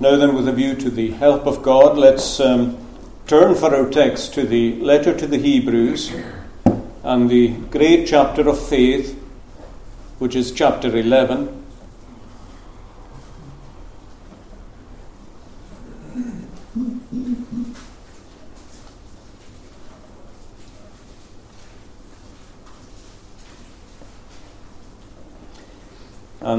Now, then, with a view to the help of God, let's um, turn for our text to the letter to the Hebrews and the great chapter of faith, which is chapter 11.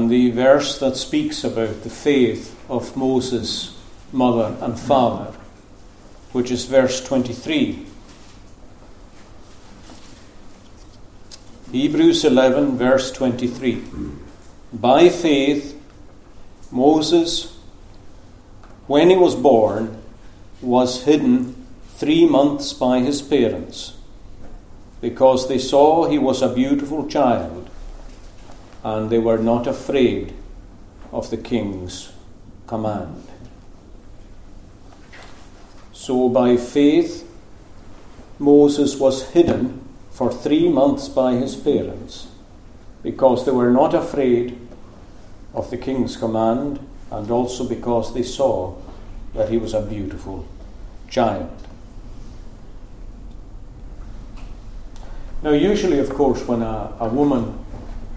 The verse that speaks about the faith of Moses' mother and father, which is verse 23. Hebrews 11, verse 23. By faith, Moses, when he was born, was hidden three months by his parents, because they saw he was a beautiful child and they were not afraid of the king's command. So by faith, Moses was hidden for three months by his parents because they were not afraid of the king's command and also because they saw that he was a beautiful child. Now, usually, of course, when a, a woman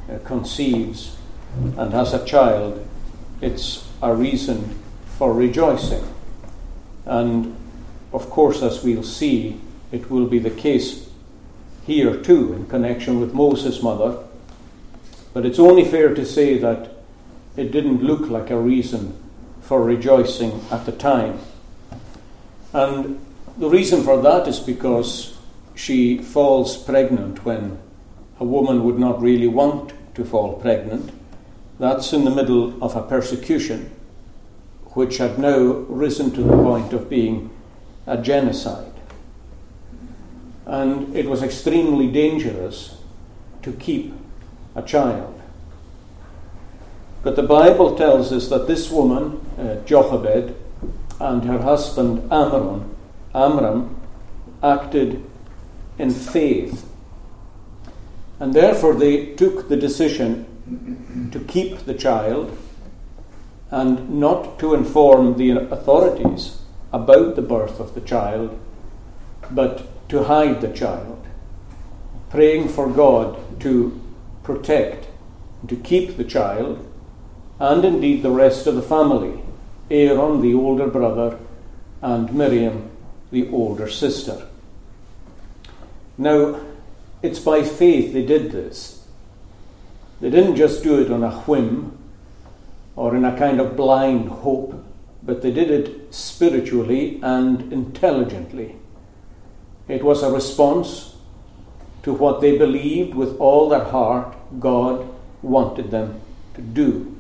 Uh, conceives and has a child, it's a reason for rejoicing. And of course, as we'll see, it will be the case here too in connection with Moses' mother. But it's only fair to say that it didn't look like a reason for rejoicing at the time. And the reason for that is because she falls pregnant when a woman would not really want to fall pregnant. That's in the middle of a persecution which had now risen to the point of being a genocide. And it was extremely dangerous to keep a child. But the Bible tells us that this woman, uh, Jochebed, and her husband Amram, Amram, acted in faith and therefore, they took the decision to keep the child and not to inform the authorities about the birth of the child, but to hide the child, praying for God to protect, and to keep the child, and indeed the rest of the family Aaron, the older brother, and Miriam, the older sister. Now, it's by faith they did this. They didn't just do it on a whim or in a kind of blind hope, but they did it spiritually and intelligently. It was a response to what they believed with all their heart God wanted them to do.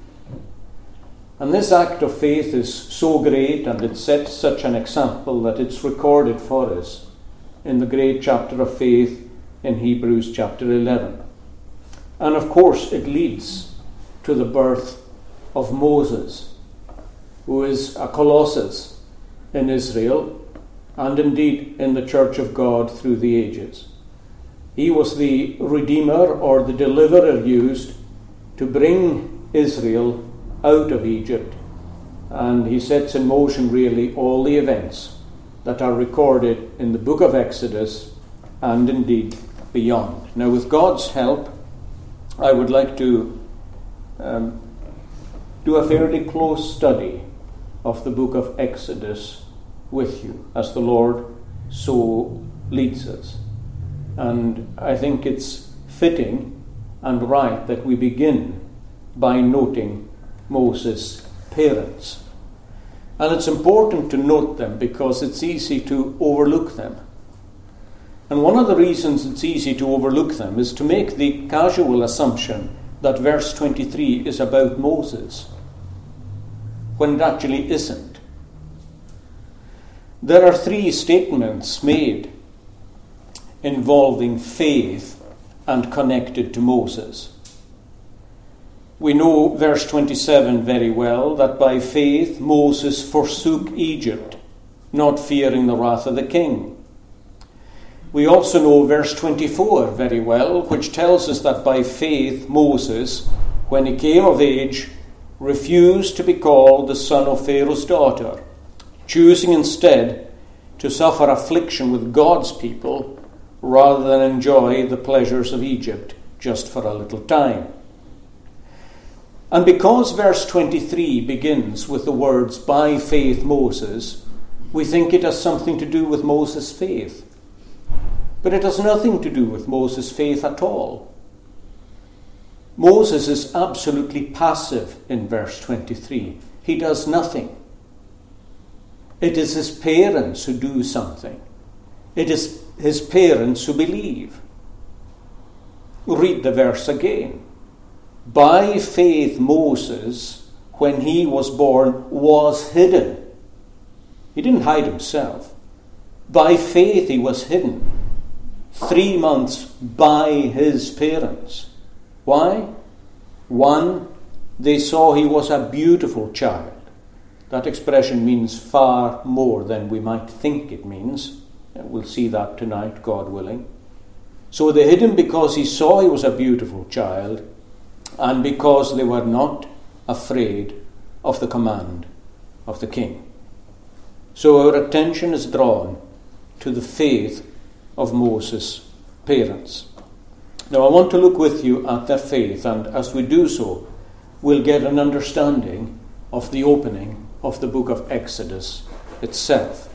And this act of faith is so great and it sets such an example that it's recorded for us in the great chapter of faith in Hebrews chapter 11. And of course, it leads to the birth of Moses, who is a colossus in Israel and indeed in the church of God through the ages. He was the redeemer or the deliverer used to bring Israel out of Egypt, and he sets in motion really all the events that are recorded in the book of Exodus and indeed beyond. Now, with God's help, I would like to um, do a fairly close study of the book of Exodus with you as the Lord so leads us. And I think it's fitting and right that we begin by noting Moses' parents. And it's important to note them because it's easy to overlook them. And one of the reasons it's easy to overlook them is to make the casual assumption that verse 23 is about Moses, when it actually isn't. There are three statements made involving faith and connected to Moses. We know verse 27 very well that by faith Moses forsook Egypt, not fearing the wrath of the king. We also know verse 24 very well, which tells us that by faith Moses, when he came of age, refused to be called the son of Pharaoh's daughter, choosing instead to suffer affliction with God's people rather than enjoy the pleasures of Egypt just for a little time. And because verse 23 begins with the words, by faith Moses, we think it has something to do with Moses' faith. But it has nothing to do with Moses' faith at all. Moses is absolutely passive in verse 23. He does nothing. It is his parents who do something. It is his parents who believe. Read the verse again. By faith, Moses, when he was born, was hidden. He didn't hide himself. By faith, he was hidden. Three months by his parents. Why? One, they saw he was a beautiful child. That expression means far more than we might think it means. We'll see that tonight, God willing. So they hid him because he saw he was a beautiful child and because they were not afraid of the command of the king. So our attention is drawn to the faith of Moses' parents. Now, I want to look with you at their faith, and as we do so, we'll get an understanding of the opening of the book of Exodus itself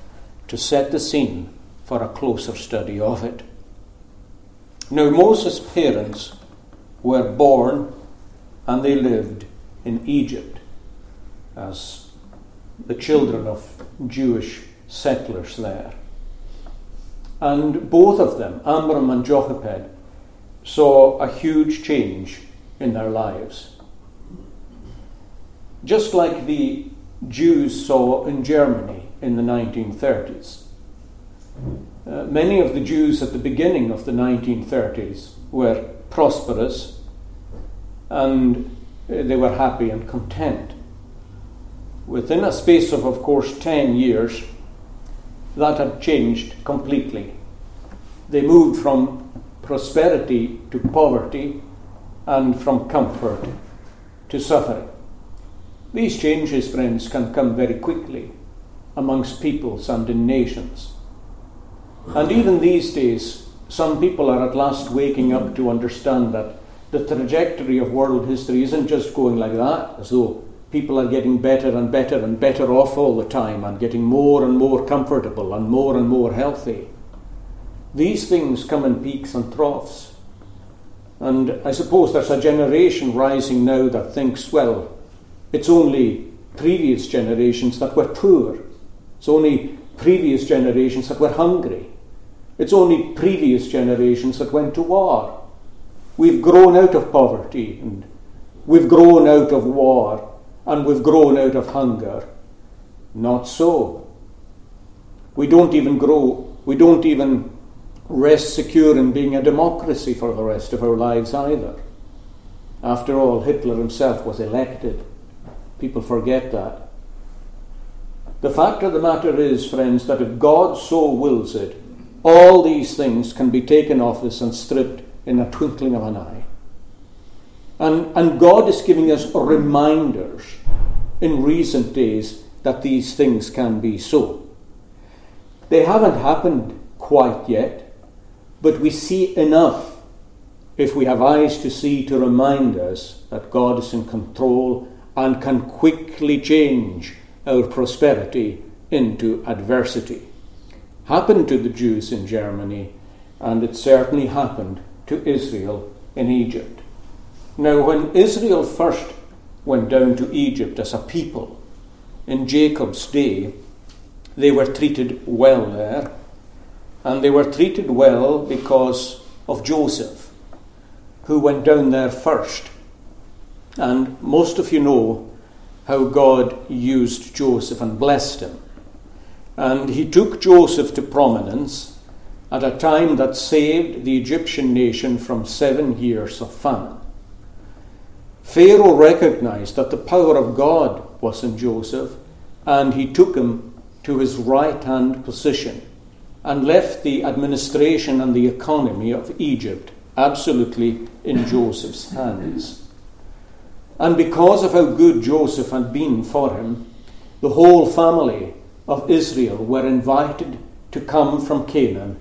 to set the scene for a closer study of it. Now, Moses' parents were born and they lived in Egypt as the children of Jewish settlers there. And both of them, Amram and Jochebed, saw a huge change in their lives. Just like the Jews saw in Germany in the 1930s. Uh, many of the Jews at the beginning of the 1930s were prosperous and they were happy and content. Within a space of, of course, 10 years, that had changed completely. They moved from prosperity to poverty and from comfort to suffering. These changes, friends, can come very quickly amongst peoples and in nations. And even these days, some people are at last waking up to understand that the trajectory of world history isn't just going like that, as though people are getting better and better and better off all the time and getting more and more comfortable and more and more healthy. These things come in peaks and troughs. And I suppose there's a generation rising now that thinks, well, it's only previous generations that were poor. It's only previous generations that were hungry. It's only previous generations that went to war. We've grown out of poverty and we've grown out of war and we've grown out of hunger. Not so. We don't even grow, we don't even rest secure in being a democracy for the rest of our lives either. After all, Hitler himself was elected. People forget that. The fact of the matter is, friends, that if God so wills it, all these things can be taken off us and stripped in a twinkling of an eye. And, and God is giving us reminders in recent days that these things can be so. They haven't happened quite yet, but we see enough if we have eyes to see to remind us that God is in control and can quickly change our prosperity into adversity. Happened to the Jews in Germany, and it certainly happened to Israel in Egypt. Now, when Israel first went down to Egypt as a people in Jacob's day, they were treated well there, and they were treated well because of Joseph, who went down there first. And most of you know how God used Joseph and blessed him. And he took Joseph to prominence at a time that saved the Egyptian nation from seven years of famine. Pharaoh recognized that the power of God was in Joseph, and he took him to his right hand position and left the administration and the economy of Egypt absolutely in Joseph's hands. And because of how good Joseph had been for him, the whole family of Israel were invited to come from Canaan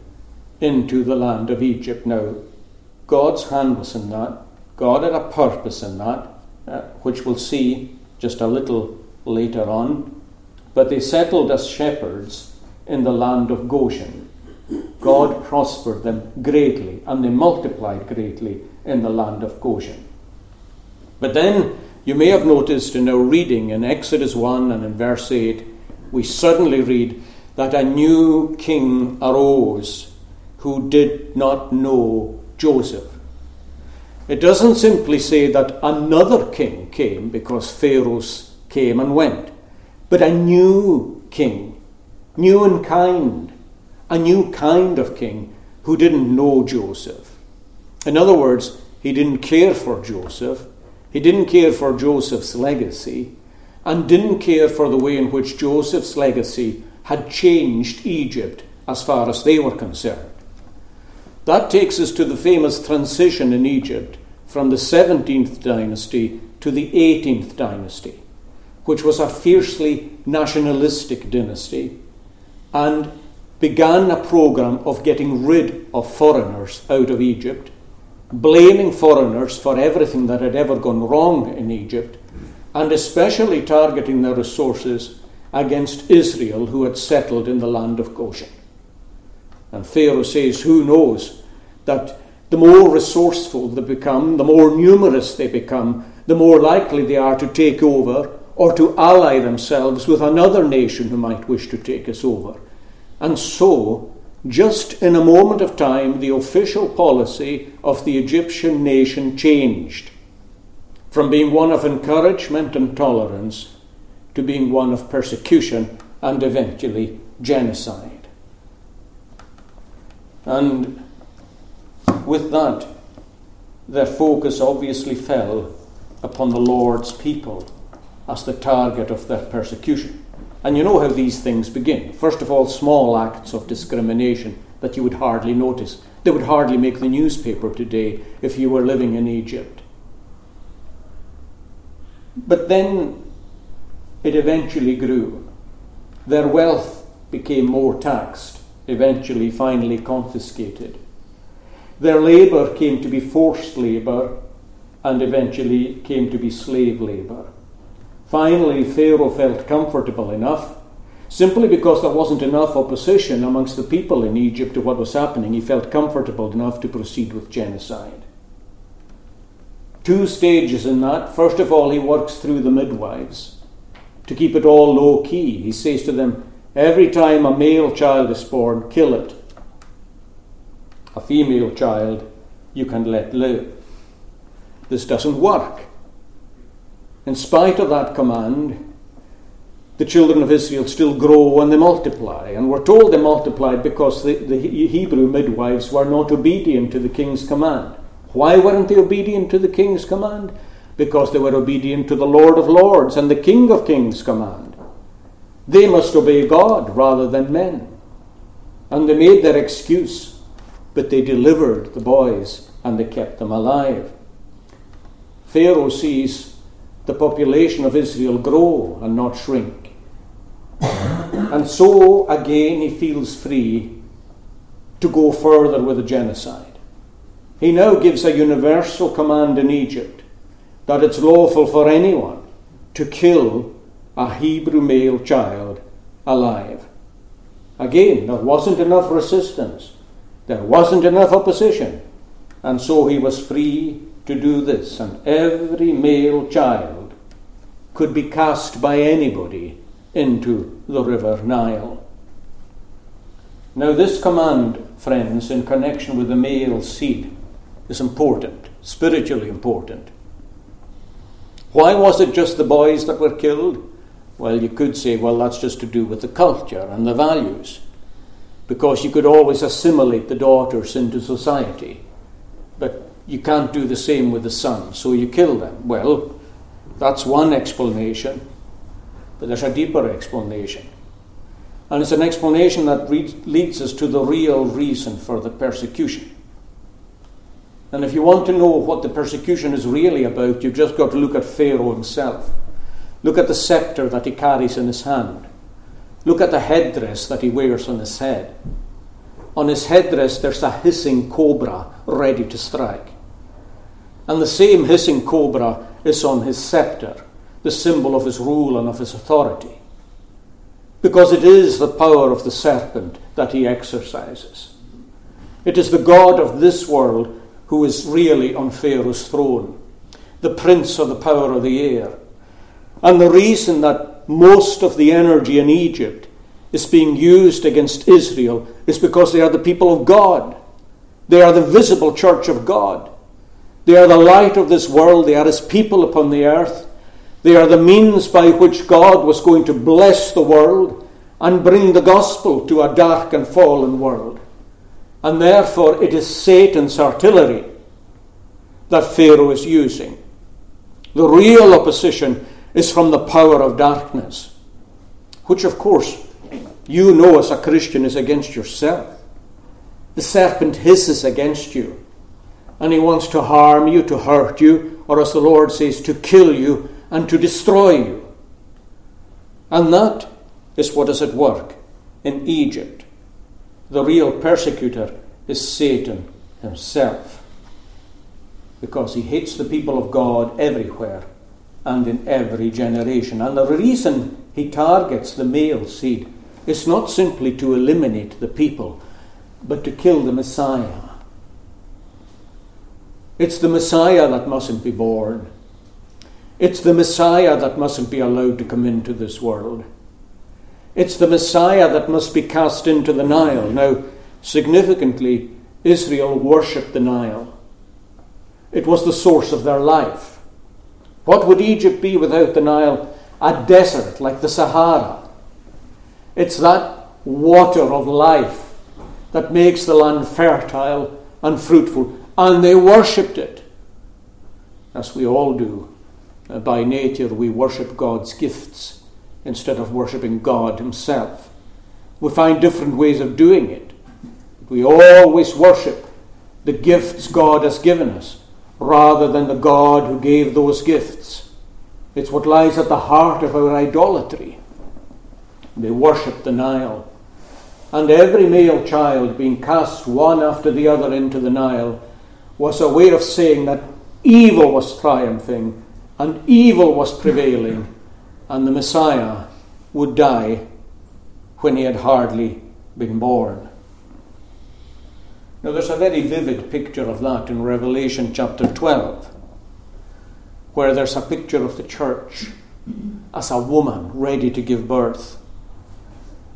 into the land of Egypt. Now, God's hand was in that. God had a purpose in that, uh, which we'll see just a little later on. But they settled as shepherds in the land of Goshen. God prospered them greatly, and they multiplied greatly in the land of Goshen. But then you may have noticed in our reading in Exodus 1 and in verse 8, we suddenly read that a new king arose who did not know Joseph. It doesn't simply say that another king came because Pharaohs came and went, but a new king, new and kind, a new kind of king who didn't know Joseph. In other words, he didn't care for Joseph, he didn't care for Joseph's legacy, and didn't care for the way in which Joseph's legacy had changed Egypt as far as they were concerned. That takes us to the famous transition in Egypt from the 17th dynasty to the 18th dynasty, which was a fiercely nationalistic dynasty and began a program of getting rid of foreigners out of Egypt, blaming foreigners for everything that had ever gone wrong in Egypt, and especially targeting their resources against Israel, who had settled in the land of Goshen. And Pharaoh says, Who knows that the more resourceful they become, the more numerous they become, the more likely they are to take over or to ally themselves with another nation who might wish to take us over. And so, just in a moment of time, the official policy of the Egyptian nation changed from being one of encouragement and tolerance to being one of persecution and eventually genocide. And with that, their focus obviously fell upon the Lord's people as the target of their persecution. And you know how these things begin. First of all, small acts of discrimination that you would hardly notice. They would hardly make the newspaper today if you were living in Egypt. But then it eventually grew. Their wealth became more taxed, eventually, finally confiscated. Their labour came to be forced labour and eventually came to be slave labour. Finally, Pharaoh felt comfortable enough, simply because there wasn't enough opposition amongst the people in Egypt to what was happening, he felt comfortable enough to proceed with genocide. Two stages in that. First of all, he works through the midwives to keep it all low key. He says to them, Every time a male child is born, kill it. A female child, you can let live. This doesn't work. In spite of that command, the children of Israel still grow and they multiply. And we're told they multiplied because the, the Hebrew midwives were not obedient to the king's command. Why weren't they obedient to the king's command? Because they were obedient to the Lord of Lords and the King of Kings' command. They must obey God rather than men. And they made their excuse, but they delivered the boys and they kept them alive. Pharaoh sees the population of Israel grow and not shrink. and so again he feels free to go further with the genocide. He now gives a universal command in Egypt that it's lawful for anyone to kill a Hebrew male child alive. Again, there wasn't enough resistance, there wasn't enough opposition, and so he was free to do this, and every male child could be cast by anybody into the river Nile. Now, this command, friends, in connection with the male seed, is important, spiritually important. Why was it just the boys that were killed? Well, you could say, well, that's just to do with the culture and the values. Because you could always assimilate the daughters into society. But you can't do the same with the sons, so you kill them. Well, that's one explanation. But there's a deeper explanation. And it's an explanation that re- leads us to the real reason for the persecution. And if you want to know what the persecution is really about, you've just got to look at Pharaoh himself. Look at the scepter that he carries in his hand. Look at the headdress that he wears on his head. On his headdress, there's a hissing cobra ready to strike. And the same hissing cobra is on his scepter, the symbol of his rule and of his authority. Because it is the power of the serpent that he exercises. It is the God of this world who is really on Pharaoh's throne, the prince of the power of the air. And the reason that most of the energy in Egypt is being used against Israel is because they are the people of God. They are the visible church of God. They are the light of this world. They are his people upon the earth. They are the means by which God was going to bless the world and bring the gospel to a dark and fallen world. And therefore, it is Satan's artillery that Pharaoh is using. The real opposition is from the power of darkness, which, of course, you know as a Christian is against yourself. The serpent hisses against you and he wants to harm you, to hurt you, or as the Lord says, to kill you and to destroy you. And that is what is at work in Egypt. The real persecutor is Satan himself because he hates the people of God everywhere and in every generation. And the reason he targets the male seed is not simply to eliminate the people, but to kill the Messiah. It's the Messiah that mustn't be born. It's the Messiah that mustn't be allowed to come into this world. It's the Messiah that must be cast into the Nile. Now, significantly, Israel worshipped the Nile. It was the source of their life. What would Egypt be without the Nile? A desert like the Sahara. It's that water of life that makes the land fertile and fruitful and they worshipped it, as we all do. Uh, by nature, we worship God's gifts instead of worshipping God Himself. We find different ways of doing it. We always worship the gifts God has given us rather than the God who gave those gifts. It's what lies at the heart of our idolatry. They worship the Nile. And every male child being cast one after the other into the Nile was a way of saying that evil was triumphing and evil was prevailing, and the Messiah would die when he had hardly been born. Now, there's a very vivid picture of that in Revelation chapter 12, where there's a picture of the church as a woman ready to give birth.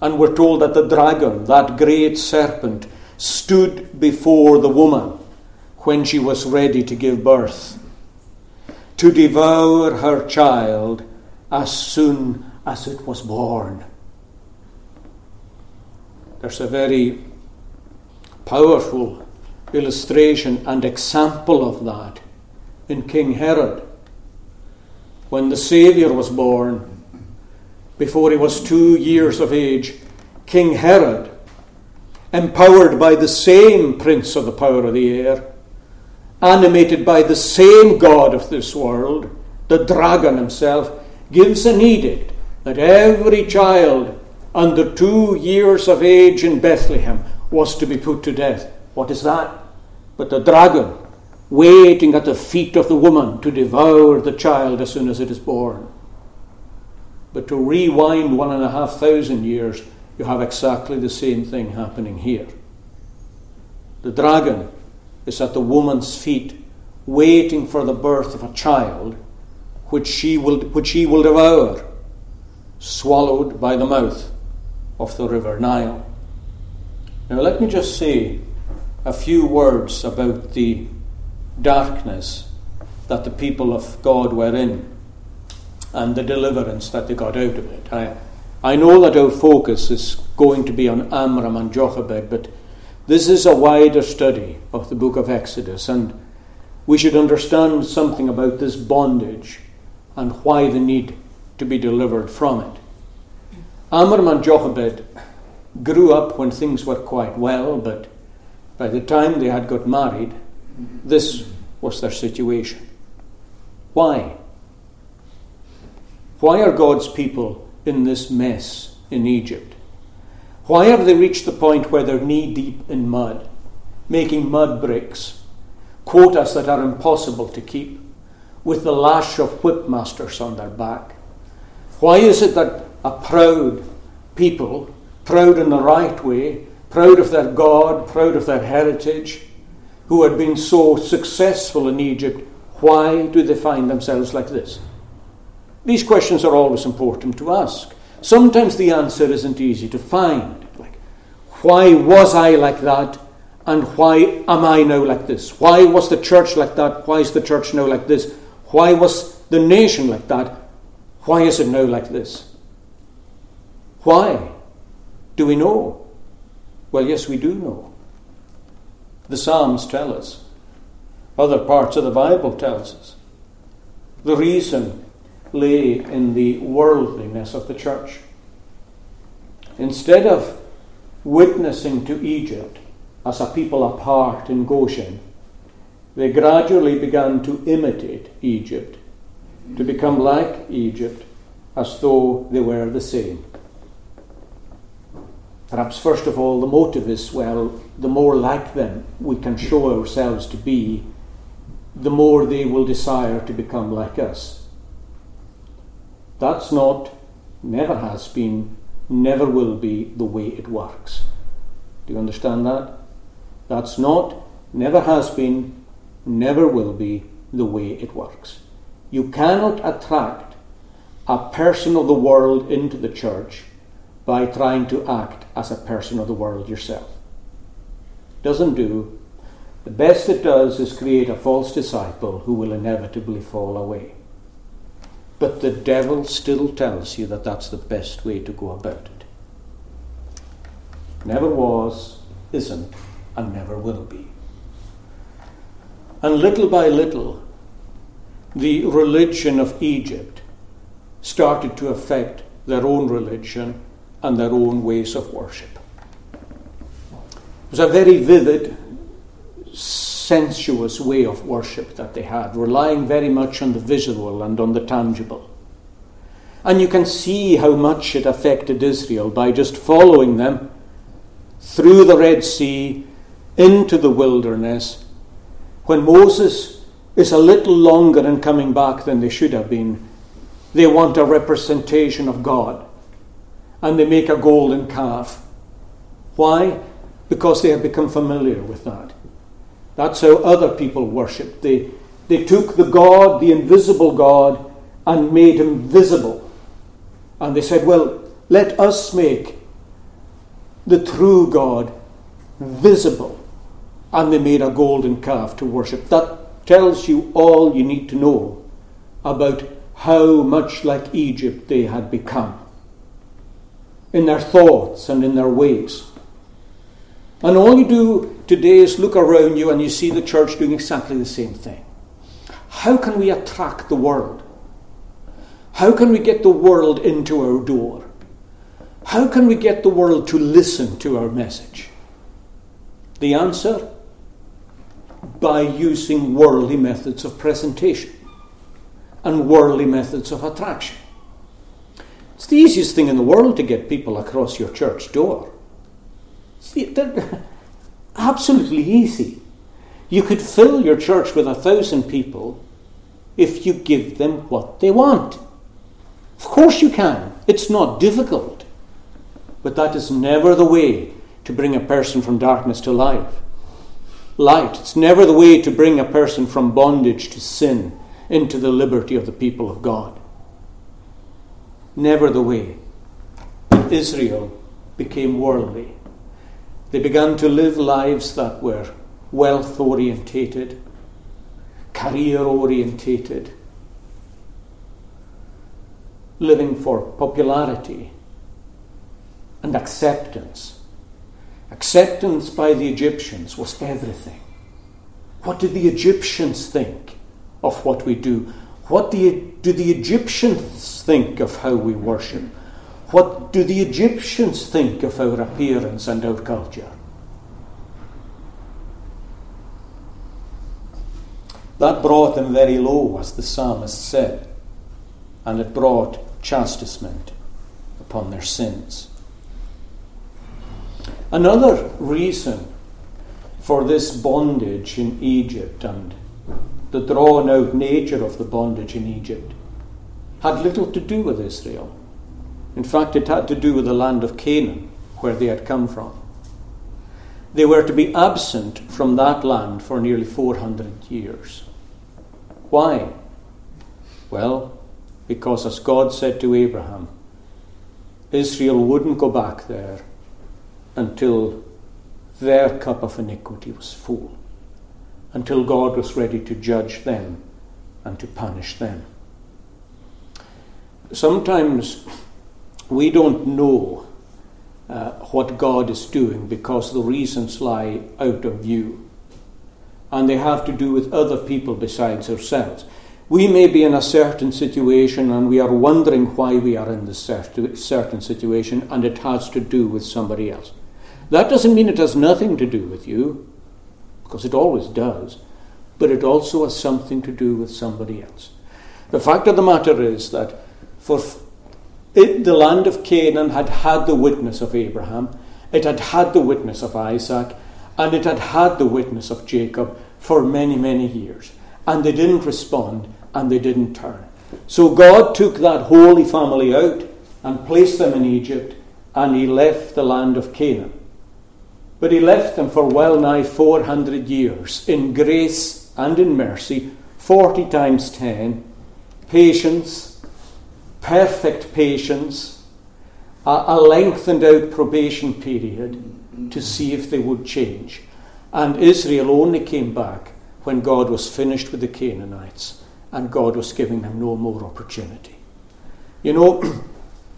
And we're told that the dragon, that great serpent, stood before the woman when she was ready to give birth, to devour her child as soon as it was born. There's a very powerful illustration and example of that in King Herod. When the Saviour was born, before he was two years of age, King Herod, empowered by the same prince of the power of the air, animated by the same God of this world, the dragon himself, gives an edict that every child under two years of age in Bethlehem was to be put to death. What is that? But the dragon waiting at the feet of the woman to devour the child as soon as it is born. But to rewind one and a half thousand years, you have exactly the same thing happening here. The dragon is at the woman's feet, waiting for the birth of a child, which she will, which she will devour, swallowed by the mouth of the river Nile. Now, let me just say a few words about the darkness that the people of God were in and the deliverance that they got out of it. I, I know that our focus is going to be on Amram and Jochebed, but this is a wider study of the book of Exodus, and we should understand something about this bondage and why the need to be delivered from it. Amram and Jochebed grew up when things were quite well, but by the time they had got married, This was their situation. Why? Why are God's people in this mess in Egypt? Why have they reached the point where they're knee deep in mud, making mud bricks, quotas that are impossible to keep, with the lash of whipmasters on their back? Why is it that a proud people, proud in the right way, proud of their God, proud of their heritage, who had been so successful in Egypt, why do they find themselves like this? These questions are always important to ask. Sometimes the answer isn't easy to find. Like, why was I like that? And why am I now like this? Why was the church like that? Why is the church now like this? Why was the nation like that? Why is it now like this? Why? Do we know? Well, yes, we do know. The Psalms tell us. Other parts of the Bible tells us. The reason lay in the worldliness of the church. Instead of witnessing to Egypt as a people apart in Goshen, they gradually began to imitate Egypt, to become like Egypt, as though they were the same. Perhaps, first of all, the motive is well, the more like them we can show ourselves to be, the more they will desire to become like us. That's not, never has been, never will be the way it works. Do you understand that? That's not, never has been, never will be the way it works. You cannot attract a person of the world into the church by trying to act as a person of the world yourself. Doesn't do. The best it does is create a false disciple who will inevitably fall away. But the devil still tells you that that's the best way to go about it. Never was, isn't, and never will be. And little by little, the religion of Egypt started to affect their own religion and their own ways of worship. It was a very vivid sensuous way of worship that they had, relying very much on the visual and on the tangible. And you can see how much it affected Israel by just following them through the Red Sea into the wilderness. When Moses is a little longer in coming back than they should have been, they want a representation of God. And they make a golden calf. Why? Because they have become familiar with that. That's how other people worshipped. They, they took the God, the invisible God, and made him visible. And they said, Well, let us make the true God visible. And they made a golden calf to worship. That tells you all you need to know about how much like Egypt they had become in their thoughts and in their ways. And all you do today is look around you and you see the church doing exactly the same thing. How can we attract the world? How can we get the world into our door? How can we get the world to listen to our message? The answer? By using worldly methods of presentation and worldly methods of attraction. It's the easiest thing in the world to get people across your church door. Absolutely easy. You could fill your church with a thousand people if you give them what they want. Of course you can. It's not difficult. But that is never the way to bring a person from darkness to light. Light. It's never the way to bring a person from bondage to sin into the liberty of the people of God. Never the way. Israel became worldly they began to live lives that were wealth orientated, career orientated, living for popularity and acceptance. Acceptance by the Egyptians was everything. What did the Egyptians think of what we do? What do, you, do the Egyptians think of how we worship? What do the Egyptians think of our appearance and our culture? That brought them very low, as the psalmist said, and it brought chastisement upon their sins. Another reason for this bondage in Egypt and the drawn out nature of the bondage in Egypt had little to do with Israel. In fact, it had to do with the land of Canaan, where they had come from. They were to be absent from that land for nearly 400 years. Why? Well, because as God said to Abraham, Israel wouldn't go back there until their cup of iniquity was full, until God was ready to judge them and to punish them. Sometimes we don't know uh, what God is doing because the reasons lie out of view. And they have to do with other people besides ourselves. We may be in a certain situation and we are wondering why we are in this certain situation, and it has to do with somebody else. That doesn't mean it has nothing to do with you, because it always does, but it also has something to do with somebody else. The fact of the matter is that for it, the land of Canaan had had the witness of Abraham, it had had the witness of Isaac, and it had had the witness of Jacob for many, many years. And they didn't respond and they didn't turn. So God took that holy family out and placed them in Egypt, and He left the land of Canaan. But He left them for well nigh 400 years in grace and in mercy, 40 times 10, patience, perfect patience, a, a lengthened out probation period to see if they would change. And Israel only came back when God was finished with the Canaanites and God was giving them no more opportunity. You know,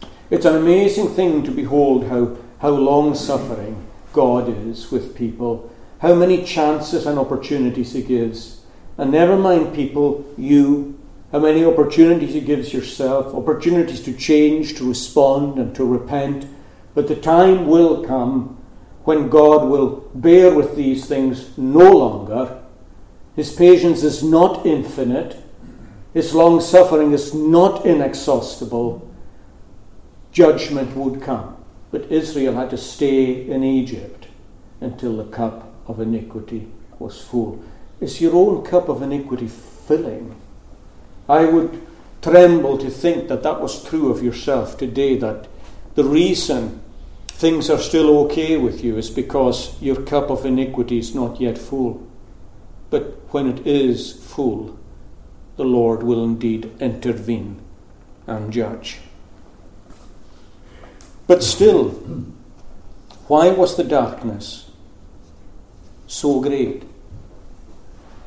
it's an amazing thing to behold how, how long suffering God is with people, how many chances and opportunities He gives. And never mind people, you, how many opportunities He gives yourself, opportunities to change, to respond, and to repent. But the time will come when God will bear with these things no longer. His patience is not infinite, His long suffering is not inexhaustible. Judgment would come. But Israel had to stay in Egypt until the cup of iniquity was full. Is your own cup of iniquity filling? I would tremble to think that that was true of yourself today, that the reason things are still okay with you is because your cup of iniquity is not yet full. But when it is full, the Lord will indeed intervene and judge. But still, why was the darkness so great?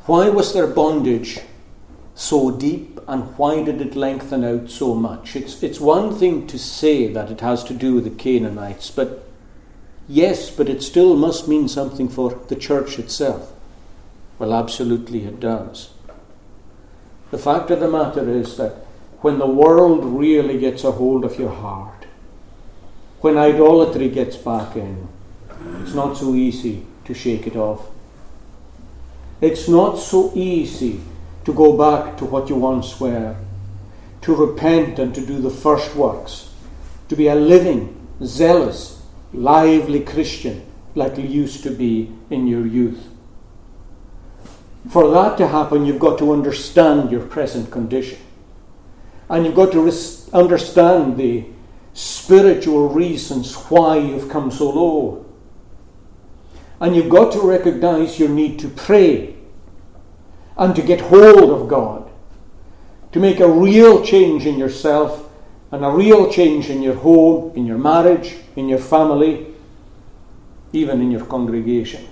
Why was there bondage so deep and why did it lengthen out so much? It's, it's one thing to say that it has to do with the Canaanites, but yes, but it still must mean something for the church itself. Well, absolutely it does. The fact of the matter is that when the world really gets a hold of your heart, when idolatry gets back in, it's not so easy to shake it off. It's not so easy to go back to what you once were, to repent and to do the first works, to be a living, zealous, lively Christian like you used to be in your youth. For that to happen, you've got to understand your present condition. And you've got to res- understand the spiritual reasons why you've come so low. And you've got to recognize your need to pray and to get hold of God, to make a real change in yourself and a real change in your home, in your marriage, in your family, even in your congregation.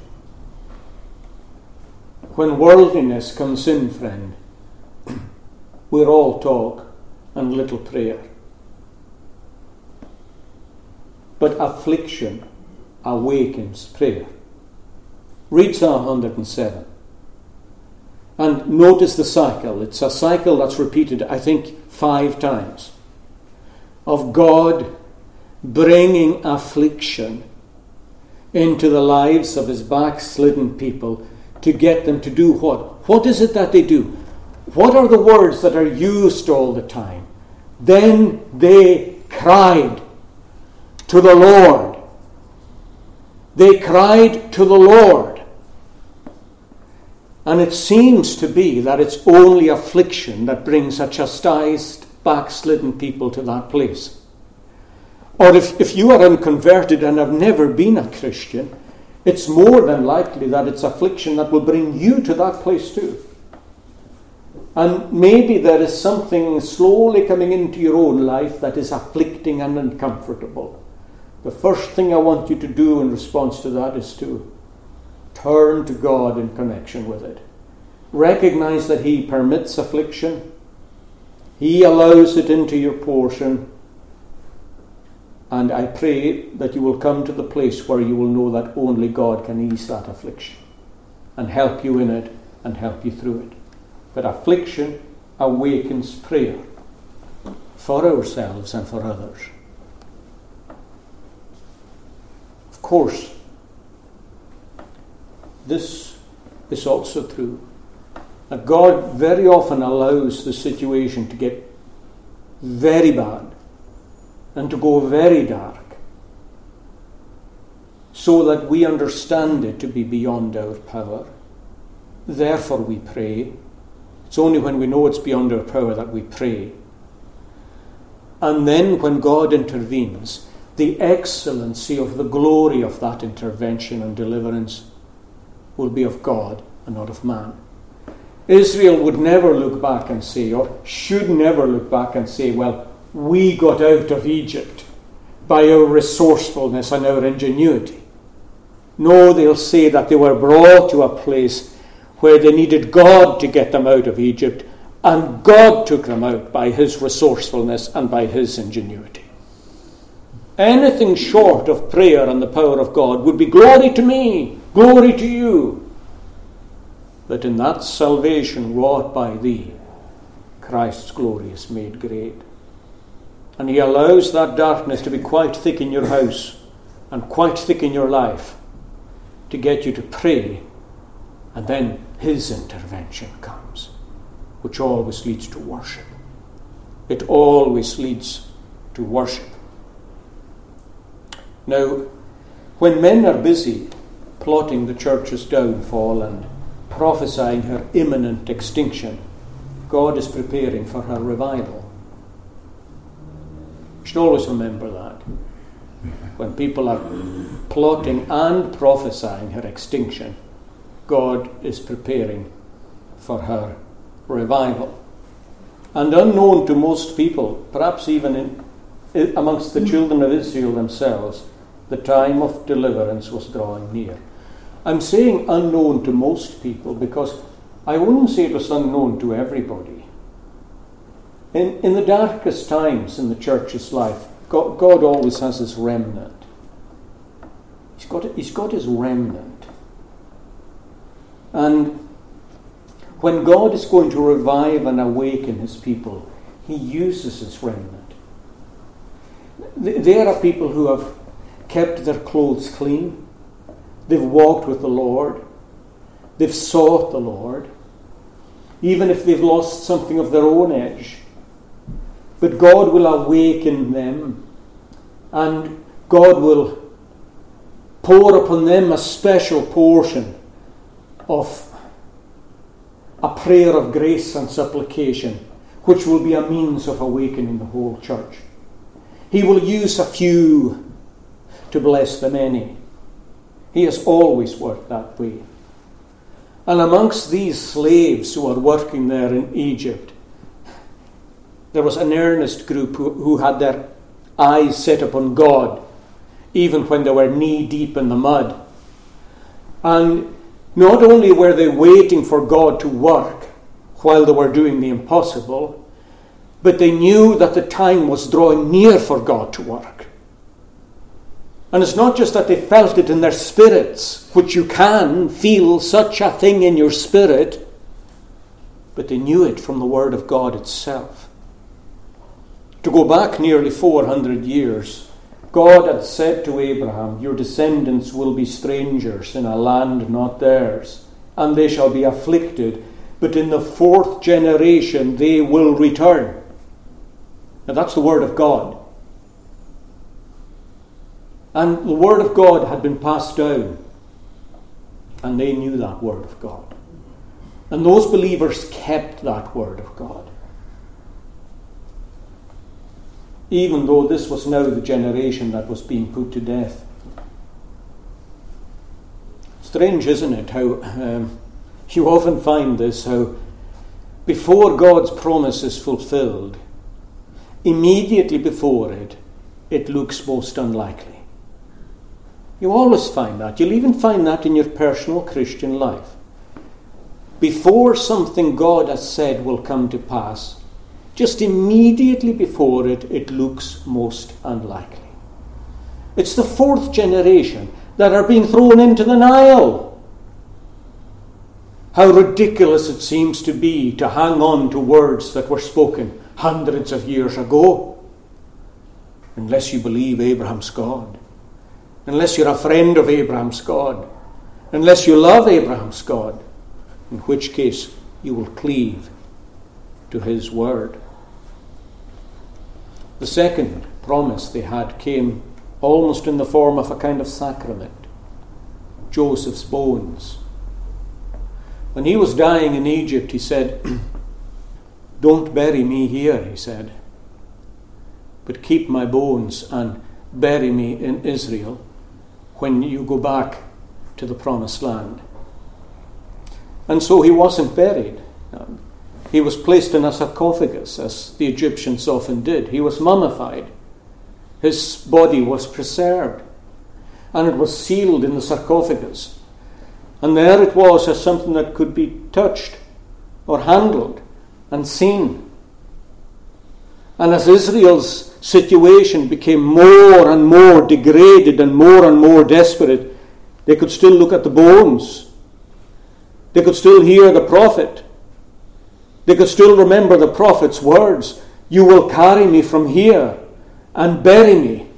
When worldliness comes in, friend, we're all talk and little prayer. But affliction awakens prayer. Read Psalm 107. And notice the cycle. It's a cycle that's repeated, I think, five times. Of God bringing affliction into the lives of his backslidden people to get them to do what? what is it that they do? What are the words that are used all the time? Then they cried to the Lord. They cried to the Lord. And it seems to be that it's only affliction that brings a chastised, backslidden people to that place. Or if, if you are unconverted and have never been a Christian, it's more than likely that it's affliction that will bring you to that place too. And maybe there is something slowly coming into your own life that is afflicting and uncomfortable. The first thing I want you to do in response to that is to turn to God in connection with it. Recognize that He permits affliction, He allows it into your portion. And I pray that you will come to the place where you will know that only God can ease that affliction and help you in it and help you through it. But affliction awakens prayer for ourselves and for others. Of course, this is also true. That God very often allows the situation to get very bad and to go very dark so that we understand it to be beyond our power. Therefore, we pray it's only when we know it's beyond our power that we pray. And then when God intervenes, the excellency of the glory of that intervention and deliverance will be of God and not of man. Israel would never look back and say, or should never look back and say, well, we got out of Egypt by our resourcefulness and our ingenuity. No, they'll say that they were brought to a place where they needed God to get them out of Egypt, and God took them out by his resourcefulness and by his ingenuity. Anything short of prayer and the power of God would be glory to me, glory to you. That in that salvation wrought by thee, Christ's glory is made great. And he allows that darkness to be quite thick in your house and quite thick in your life to get you to pray and then his intervention comes, which always leads to worship. It always leads to worship. Now, when men are busy plotting the church's downfall and prophesying her imminent extinction, God is preparing for her revival. You should always remember that. When people are plotting and prophesying her extinction, God is preparing for her revival. And unknown to most people, perhaps even in, amongst the children of Israel themselves, the time of deliverance was drawing near. I'm saying unknown to most people because I wouldn't say it was unknown to everybody. In, in the darkest times in the church's life, God, God always has his remnant. He's got, he's got his remnant. And when God is going to revive and awaken his people, he uses his remnant. There are people who have kept their clothes clean, they've walked with the Lord, they've sought the Lord, even if they've lost something of their own edge. But God will awaken them and God will pour upon them a special portion of a prayer of grace and supplication, which will be a means of awakening the whole church. He will use a few to bless the many. He has always worked that way. And amongst these slaves who are working there in Egypt, there was an earnest group who, who had their eyes set upon God, even when they were knee deep in the mud. And not only were they waiting for God to work while they were doing the impossible, but they knew that the time was drawing near for God to work. And it's not just that they felt it in their spirits, which you can feel such a thing in your spirit, but they knew it from the Word of God itself. To go back nearly 400 years, God had said to Abraham, Your descendants will be strangers in a land not theirs, and they shall be afflicted, but in the fourth generation they will return. That's the word of God. And the word of God had been passed down, and they knew that word of God. And those believers kept that word of God. Even though this was now the generation that was being put to death. Strange, isn't it, how um, you often find this, how before God's promise is fulfilled, immediately before it, it looks most unlikely. You always find that. You'll even find that in your personal Christian life. Before something God has said will come to pass, just immediately before it, it looks most unlikely. It's the fourth generation that are being thrown into the Nile. How ridiculous it seems to be to hang on to words that were spoken hundreds of years ago, unless you believe Abraham's God, unless you're a friend of Abraham's God, unless you love Abraham's God, in which case you will cleave to his word. The second promise they had came almost in the form of a kind of sacrament. Joseph's bones. When he was dying in Egypt, he said, Don't bury me here, he said, but keep my bones and bury me in Israel when you go back to the promised land. And so he wasn't buried. Um, he was placed in a sarcophagus, as the Egyptians often did. He was mummified. His body was preserved. And it was sealed in the sarcophagus. And there it was as something that could be touched or handled and seen. And as Israel's situation became more and more degraded and more and more desperate, they could still look at the bones. They could still hear the prophet. They could still remember the prophet's words You will carry me from here and bury me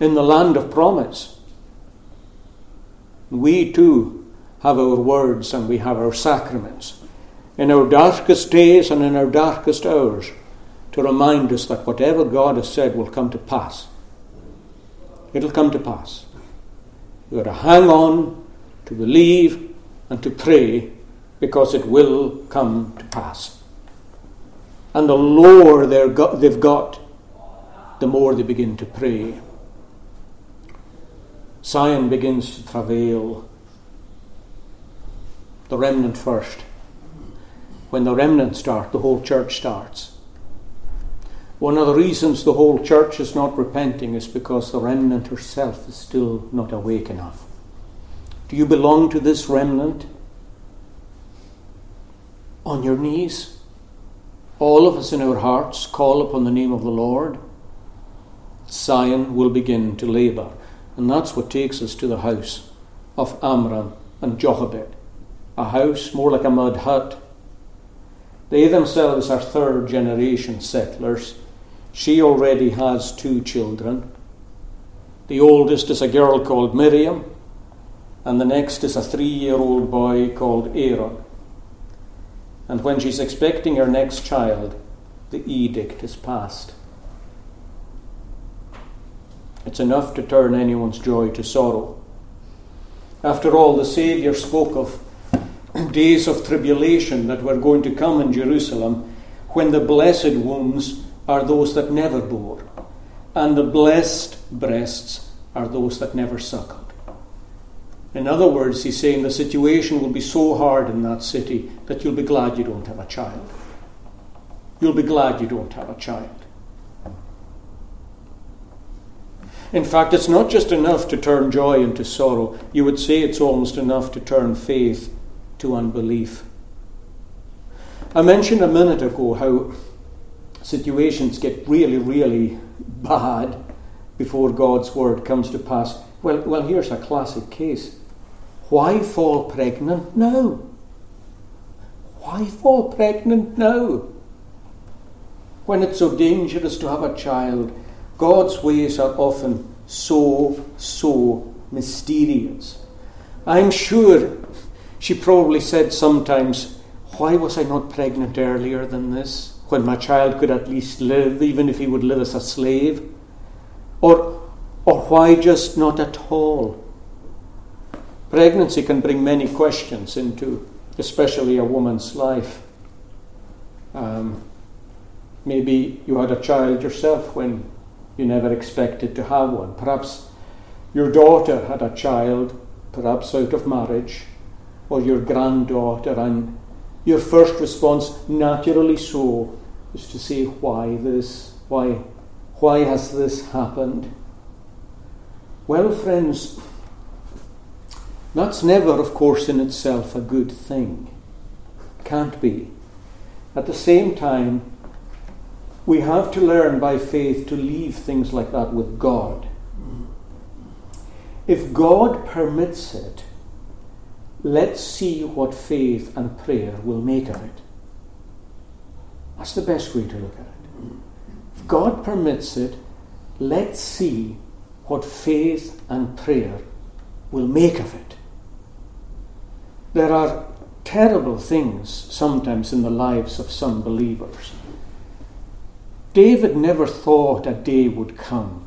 in the land of promise. We too have our words and we have our sacraments in our darkest days and in our darkest hours to remind us that whatever God has said will come to pass. It'll come to pass. You've got to hang on, to believe, and to pray because it will come to pass. And the lower they've got, the more they begin to pray. Zion begins to travail. The remnant first. When the remnant start, the whole church starts. One of the reasons the whole church is not repenting is because the remnant herself is still not awake enough. Do you belong to this remnant? On your knees? All of us in our hearts call upon the name of the Lord. Zion will begin to labour. And that's what takes us to the house of Amram and Jochebed. A house more like a mud hut. They themselves are third generation settlers she already has two children. The oldest is a girl called Miriam, and the next is a three year old boy called Aaron. And when she's expecting her next child, the edict is passed. It's enough to turn anyone's joy to sorrow. After all, the Saviour spoke of days of tribulation that were going to come in Jerusalem when the blessed wombs are those that never bore, and the blessed breasts are those that never suckled. In other words, he's saying the situation will be so hard in that city that you'll be glad you don't have a child. You'll be glad you don't have a child. In fact, it's not just enough to turn joy into sorrow. You would say it's almost enough to turn faith to unbelief. I mentioned a minute ago how situations get really, really bad before God's word comes to pass. Well, well, here's a classic case. Why fall pregnant now? Why fall pregnant now? When it's so dangerous to have a child, God's ways are often so, so mysterious. I'm sure she probably said sometimes, why was I not pregnant earlier than this, when my child could at least live, even if he would live as a slave? Or, or why just not at all? Pregnancy can bring many questions into, especially a woman's life. Um, maybe you had a child yourself when you never expected to have one. Perhaps your daughter had a child, perhaps out of marriage, or your granddaughter, and your first response, naturally so, is to say, Why this? Why, why has this happened? Well, friends, that's never, of course, in itself a good thing. Can't be. At the same time, we have to learn by faith to leave things like that with God. If God permits it, let's see what faith and prayer will make of it. That's the best way to look at it. If God permits it, let's see what faith and prayer will make of it. There are terrible things sometimes in the lives of some believers. David never thought a day would come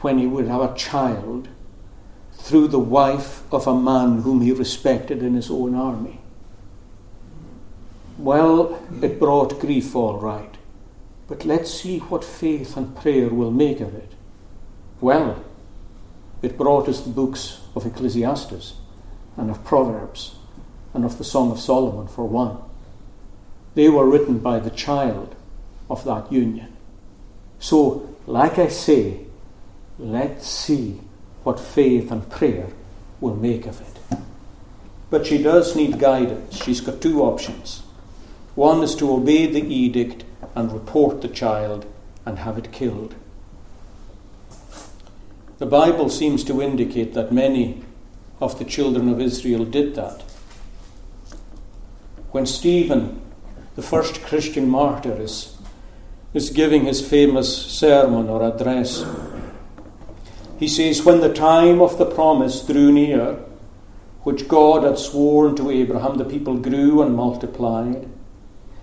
when he would have a child through the wife of a man whom he respected in his own army. Well, it brought grief all right, but let's see what faith and prayer will make of it. Well, it brought us the books of Ecclesiastes and of Proverbs and of the Song of Solomon, for one. They were written by the child of that union. So, like I say, let's see what faith and prayer will make of it. But she does need guidance. She's got two options. One is to obey the edict and report the child and have it killed. The Bible seems to indicate that many of the children of Israel did that. When Stephen, the first Christian martyr, is, is giving his famous sermon or address, he says, When the time of the promise drew near, which God had sworn to Abraham, the people grew and multiplied,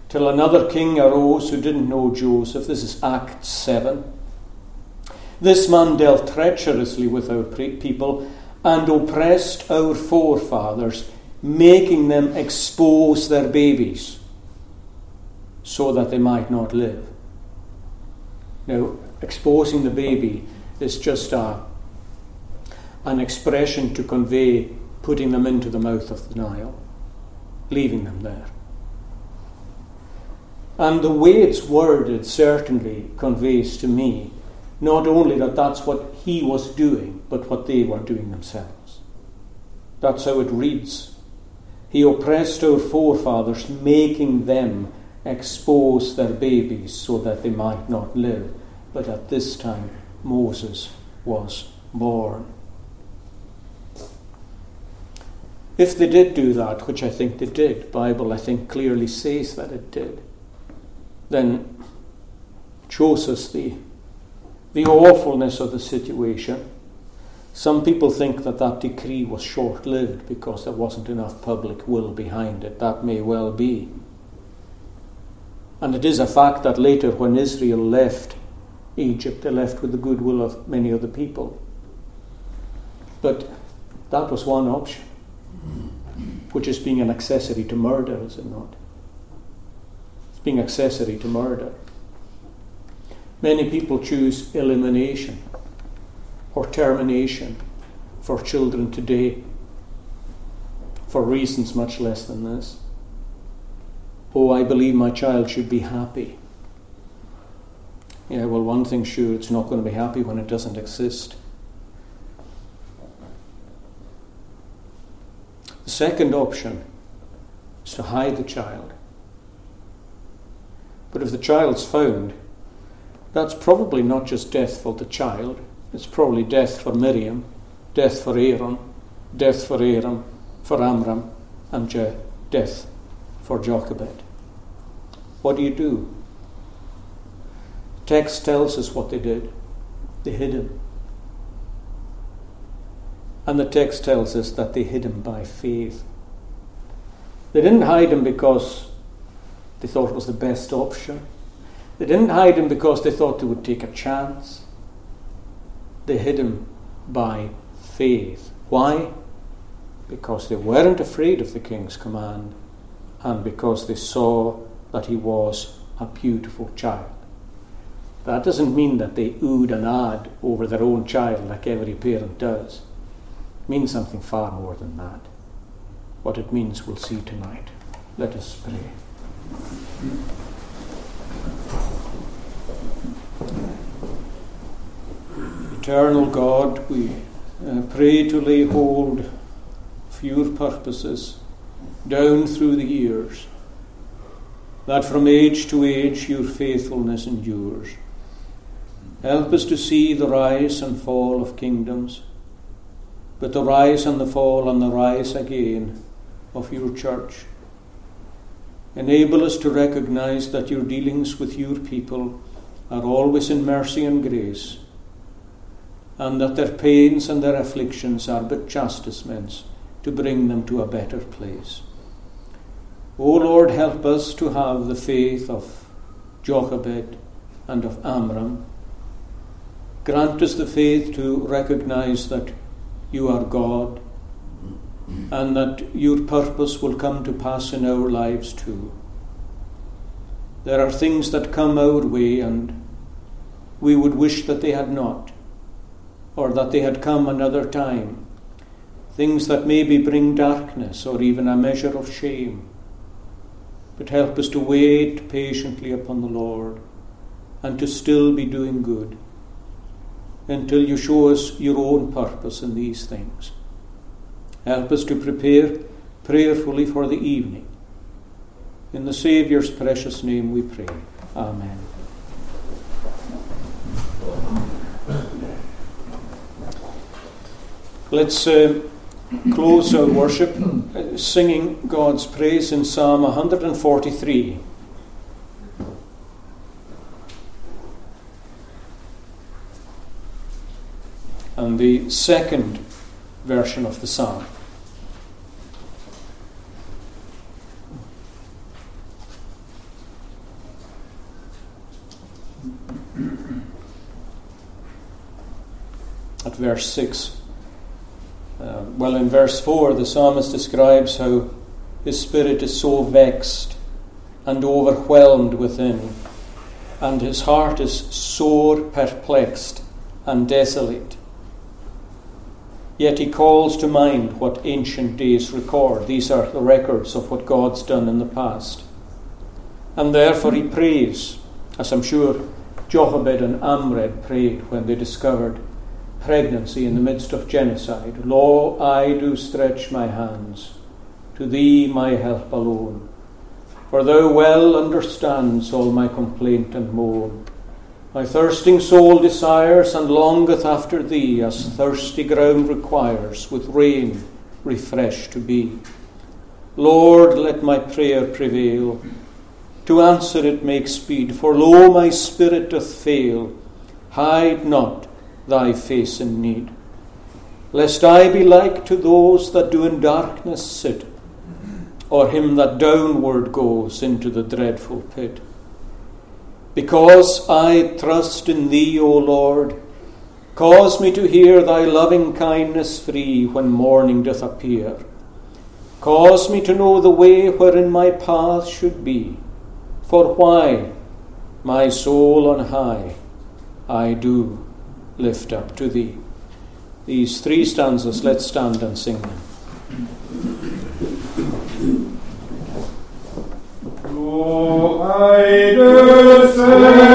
till another king arose who didn't know Joseph. This is Acts 7. This man dealt treacherously with our people and oppressed our forefathers making them expose their babies so that they might not live. Now, exposing the baby is just a, an expression to convey putting them into the mouth of the Nile, leaving them there. And the way it's worded certainly conveys to me not only that that's what he was doing, but what they were doing themselves. That's how it reads he oppressed our forefathers, making them expose their babies so that they might not live. But at this time, Moses was born. If they did do that, which I think they did, Bible I think clearly says that it did, then shows us the, the awfulness of the situation some people think that that decree was short lived because there wasn't enough public will behind it. That may well be. And it is a fact that later, when Israel left Egypt, they left with the goodwill of many other people. But that was one option, which is being an accessory to murder, is it not? It's being accessory to murder. Many people choose elimination or termination for children today for reasons much less than this. Oh, I believe my child should be happy. Yeah, well, one thing sure, it's not going to be happy when it doesn't exist. The second option is to hide the child. But if the child's found, that's probably not just death for the child, it's probably death for Miriam, death for Aaron, death for Aram, for Amram, and death for Jochebed. What do you do? Text tells us what they did. They hid him. And the text tells us that they hid him by faith. They didn't hide him because They thought it was the best option. They didn't hide him because they thought they would take a chance. They hid him by faith. Why? Because they weren't afraid of the king's command and because they saw that he was a beautiful child. That doesn't mean that they oohed and ahed over their own child like every parent does. It means something far more than that. What it means we'll see tonight. Let us pray. Eternal God, we uh, pray to lay hold of your purposes down through the years, that from age to age your faithfulness endures. Help us to see the rise and fall of kingdoms, but the rise and the fall and the rise again of your church. Enable us to recognize that your dealings with your people are always in mercy and grace, and that their pains and their afflictions are but chastisements to bring them to a better place. O Lord, help us to have the faith of Jochebed and of Amram. Grant us the faith to recognize that you are God and that your purpose will come to pass in our lives too. There are things that come our way and we would wish that they had not, or that they had come another time. Things that maybe bring darkness or even a measure of shame. But help us to wait patiently upon the Lord and to still be doing good until you show us your own purpose in these things. Help us to prepare prayerfully for the evening. In the Saviour's precious name we pray. Amen. Let's uh, close our worship uh, singing God's praise in Psalm 143. And the second version of the psalm. At verse 6. Uh, well, in verse 4, the psalmist describes how his spirit is so vexed and overwhelmed within, and his heart is sore perplexed and desolate. Yet he calls to mind what ancient days record. These are the records of what God's done in the past. And therefore he prays, as I'm sure Jochebed and Amram prayed when they discovered pregnancy in the midst of genocide. Lo, I do stretch my hands to thee, my help alone. For thou well understands all my complaint and moan. My thirsting soul desires and longeth after thee, as thirsty ground requires, with rain refreshed to be. Lord, let my prayer prevail. To answer it make speed, for lo, my spirit doth fail. Hide not thy face in need. Lest I be like to those that do in darkness sit, or him that downward goes into the dreadful pit. Because I trust in thee, O Lord, cause me to hear thy loving kindness free when morning doth appear. Cause me to know the way wherein my path should be. For why, my soul on high, I do lift up to thee. These three stanzas, let's stand and sing them. Oh, I do stretch